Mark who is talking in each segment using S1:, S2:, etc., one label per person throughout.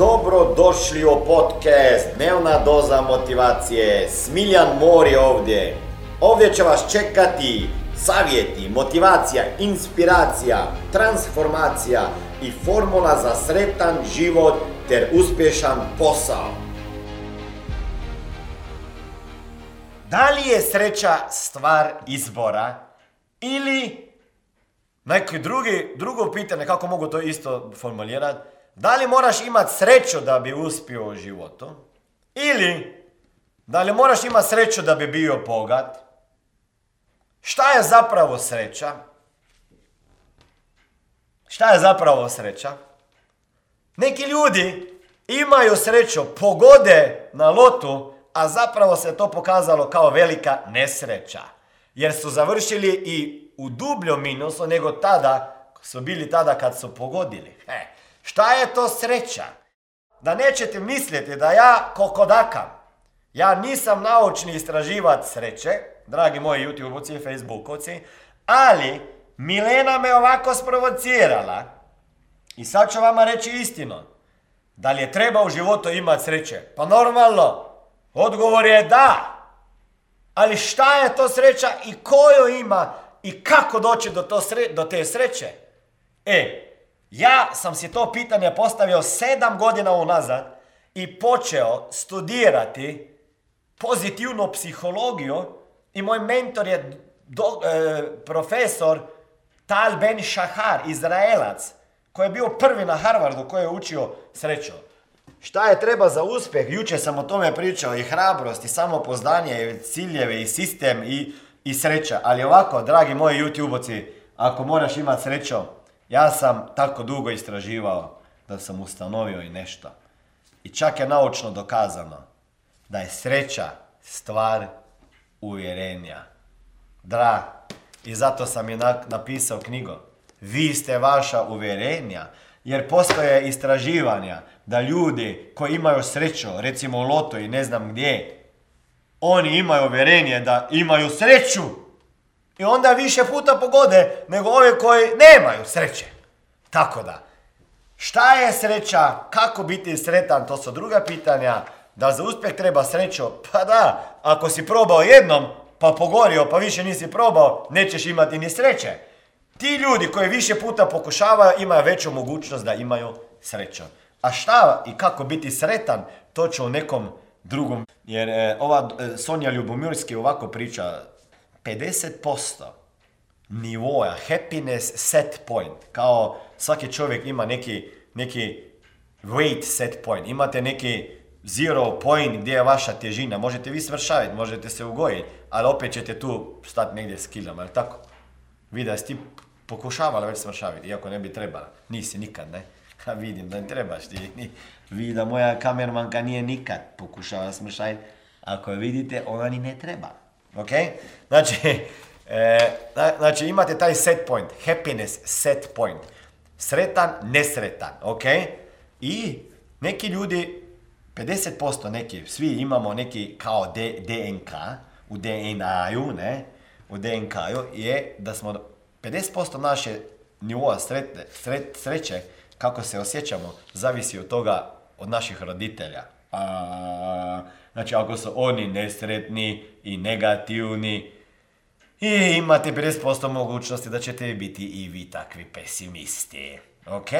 S1: Dobro došli u podcast Dnevna doza motivacije. Smiljan Mor je ovdje. Ovdje će vas čekati savjeti, motivacija, inspiracija, transformacija i formula za sretan život ter uspješan posao. Da li je sreća stvar izbora ili neki drugi, drugo pitanje, kako mogu to isto formulirati, da li moraš imati sreću da bi uspio u životu ili da li moraš imati sreću da bi bio bogat? Šta je zapravo sreća? Šta je zapravo sreća? Neki ljudi imaju sreću, pogode na lotu, a zapravo se to pokazalo kao velika nesreća. Jer su završili i u dubljom minusu nego tada, su bili tada kad su pogodili. He, šta je to sreća? Da nećete misliti da ja kokodakam. Ja nisam naučni istraživač sreće, dragi moji YouTubeovci i Facebookovci, ali Milena me ovako sprovocirala i sad ću vama reći istinu. Da li je treba u životu imati sreće? Pa normalno, odgovor je da. Ali šta je to sreća i koju ima i kako doći do, to do te sreće? E, ja sam si to pitanje postavio sedam godina unazad i počeo studirati pozitivnu psihologiju i moj mentor je do, e, profesor Tal Ben Shahar, Izraelac, koji je bio prvi na Harvardu koji je učio sreću. Šta je treba za uspjeh? Jučer sam o tome pričao i hrabrost i samopoznanje i ciljeve i sistem i, i sreća. Ali ovako, dragi moji YouTubovci, ako moraš imati sreću, ja sam tako dugo istraživao da sam ustanovio i nešto. I čak je naučno dokazano da je sreća stvar uvjerenja. Dra, i zato sam je napisao knjigu. Vi ste vaša uvjerenja. Jer postoje istraživanja da ljudi koji imaju sreću, recimo u loto i ne znam gdje, oni imaju uvjerenje da imaju sreću. I onda više puta pogode nego ove koji nemaju sreće. Tako da, šta je sreća, kako biti sretan, to su druga pitanja. Da za uspjeh treba sreću, pa da, ako si probao jednom, pa pogorio, pa više nisi probao, nećeš imati ni sreće. Ti ljudi koji više puta pokušavaju imaju veću mogućnost da imaju sreću. A šta i kako biti sretan, to će u nekom drugom. Jer e, ova e, Sonja Ljubomirski ovako priča 50% nivoa, happiness set point. Kao svaki čovjek ima neki, neki weight set point. Imate neki zero point gdje je vaša težina. Možete vi svršaviti, možete se ugojiti, ali opet ćete tu stati negdje s kilom, ali tako? Vi da ti pokušavala već svršaviti, iako ne bi trebala. Nisi nikad, ne? Vidim da ne trebaš ti. Vi da moja kamermanka nije nikad pokušala smršaviti. Ako je vidite, ona ni ne treba. Ok? Znači, e, znači imate taj set point, happiness set point. Sretan, nesretan, ok? I neki ljudi, 50% neki, svi imamo neki kao DNK, u DNA-ju, ne? U DNK-ju je da smo 50% naše nivoa sreće, kako se osjećamo, zavisi od toga, od naših roditelja. A, znači, ako su oni nesretni i negativni, i imate 50% mogućnosti da ćete biti i vi takvi pesimisti. Ok?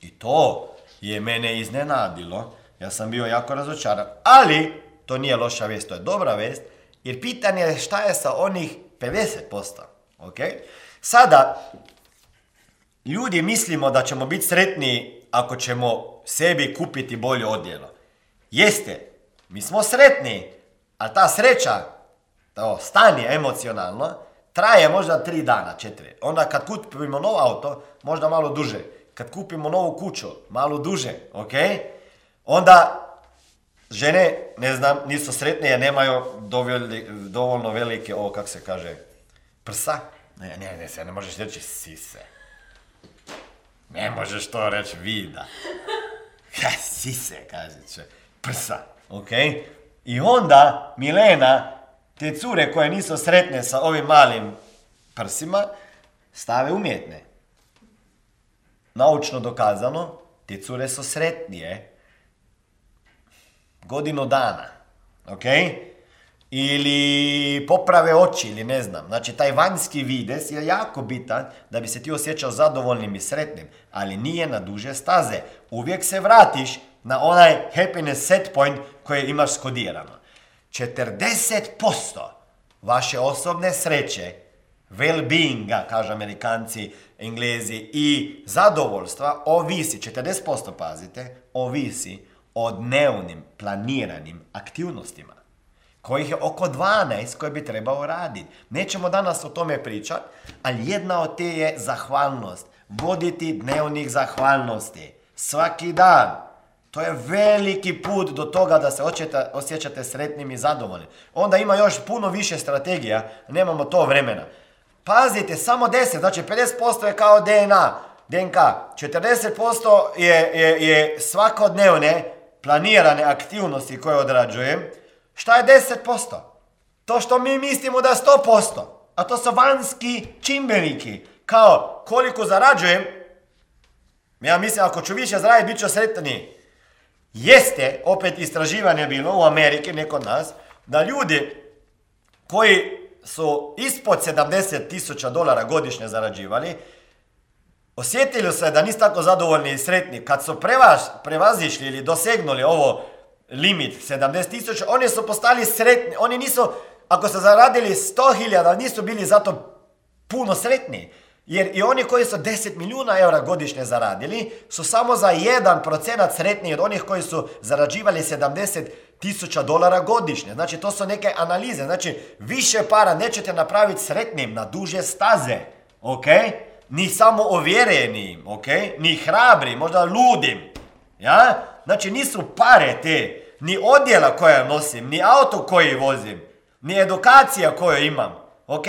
S1: I to je mene iznenadilo. Ja sam bio jako razočaran. Ali, to nije loša vijest, to je dobra vijest. Jer pitanje je šta je sa onih 50%. Ok? Sada, ljudi mislimo da ćemo biti sretni ako ćemo sebi kupiti bolje odjelo. Jeste, mi smo sretni, a ta sreća, to stanje emocionalno, traje možda tri dana, četiri. Onda kad kupimo novo auto, možda malo duže. Kad kupimo novu kuću, malo duže, ok? Onda žene, ne znam, nisu sretne jer nemaju dovoljno velike, ovo kako se kaže, prsa. Ne, ne, ne, se ne možeš reći sise. Ne možeš to reći vida. Ja, sise, kaže će. Prsa, ok? I onda Milena, te cure koje nisu sretne sa ovim malim prsima, stave umjetne. Naučno dokazano, te cure su sretnije godinu dana. Ok? Ili poprave oči ili ne znam. Znači taj vanjski vides je jako bitan da bi se ti osjećao zadovoljnim i sretnim. Ali nije na duže staze. Uvijek se vratiš na onaj happiness set point koji imaš skodirano. 40% vaše osobne sreće, well-beinga, kažu amerikanci, englezi, i zadovoljstva ovisi, 40% pazite, ovisi o dnevnim planiranim aktivnostima kojih je oko 12 koje bi trebao raditi. Nećemo danas o tome pričati, ali jedna od te je zahvalnost. Voditi dnevnih zahvalnosti. Svaki dan. To je veliki put do toga da se osjećate, osjećate sretnim i zadovoljnim. Onda ima još puno više strategija, nemamo to vremena. Pazite, samo 10, znači 50% je kao DNA, DNK. 40% je, je, je svakodnevne planirane aktivnosti koje odrađujem. Šta je 10%? To što mi mislimo da je 100%. A to su vanjski čimbeniki. Kao koliko zarađujem, ja mislim ako ću više zaraditi, bit ću sretniji. Jeste, opet istraživanje bilo u Ameriki, ne kod nas, da ljudi koji su ispod 70 tisuća dolara godišnje zarađivali, osjetili se da nisu tako zadovoljni i sretni. Kad su prevaz, prevazišli ili dosegnuli ovo limit 70 tisuća, oni su postali sretni. Oni nisu, ako su zaradili 100.000, nisu bili zato puno sretni. Jer i oni koji su 10 milijuna eura godišnje zaradili su samo za 1% sretniji od onih koji su zarađivali 70 tisuća dolara godišnje. Znači to su neke analize. Znači više para nećete napraviti sretnim na duže staze. Ok? Ni samo ovjerenim. Ok? Ni hrabri, možda ludim. Ja? Znači nisu pare te. Ni odjela koja nosim, ni auto koji vozim, ni edukacija koju imam. Ok?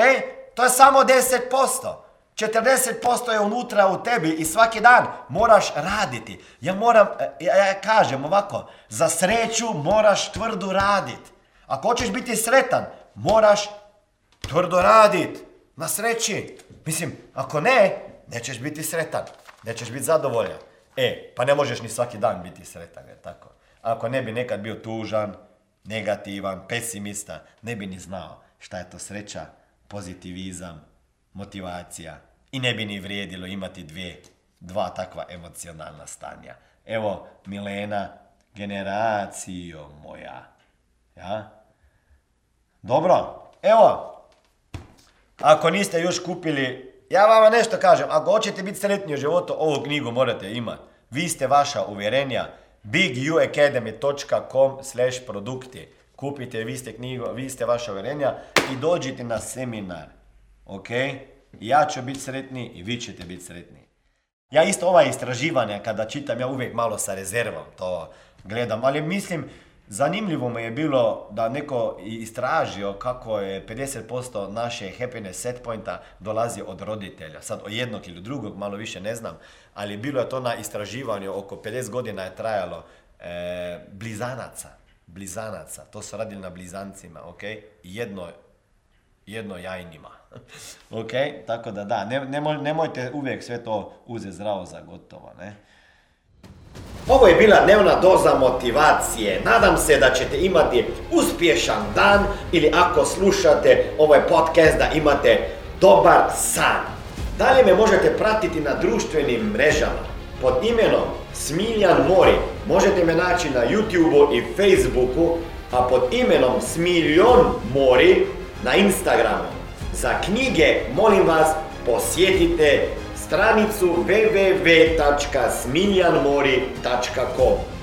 S1: To je samo 10%. 40% je unutra u tebi i svaki dan moraš raditi. Ja moram, ja, ja kažem ovako, za sreću moraš tvrdo raditi. Ako hoćeš biti sretan, moraš tvrdo raditi. Na sreći. Mislim, ako ne, nećeš biti sretan. Nećeš biti zadovoljan. E, pa ne možeš ni svaki dan biti sretan, je tako? Ako ne bi nekad bio tužan, negativan, pesimista, ne bi ni znao šta je to sreća, pozitivizam, motivacija i ne bi ni vrijedilo imati dvije, dva takva emocionalna stanja. Evo, Milena, generacijo moja. Ja? Dobro, evo, ako niste još kupili, ja vama nešto kažem, ako hoćete biti sretni u životu, ovu knjigu morate imati. Vi ste vaša uvjerenja, biguacademy.com slash produkti. Kupite, vi ste knjigu, vi ste vaša uvjerenja i dođite na seminar. Ok? Ja ću biti sretni i vi ćete biti sretni. Ja isto ova istraživanja kada čitam, ja uvijek malo sa rezervom to gledam, ali mislim, zanimljivo mi je bilo da neko istražio kako je 50% naše happiness set pointa dolazi od roditelja. Sad od jednog ili drugog, malo više ne znam, ali bilo je to na istraživanju, oko 50 godina je trajalo e, blizanaca. Blizanaca, to su radili na blizancima, ok? Jedno, jedno jajnima. ok, tako da da, nemoj, nemojte uvijek sve to uzeti zdravo za gotovo, ne? Ovo je bila dnevna doza motivacije. Nadam se da ćete imati uspješan dan ili ako slušate ovaj podcast da imate dobar san. Dalje me možete pratiti na društvenim mrežama pod imenom Smiljan Mori. Možete me naći na YouTubeu i Facebooku, a pod imenom Smiljon Mori na Instagramu. Za knjige molim vas posjetite stranicu www.smiljanmori.com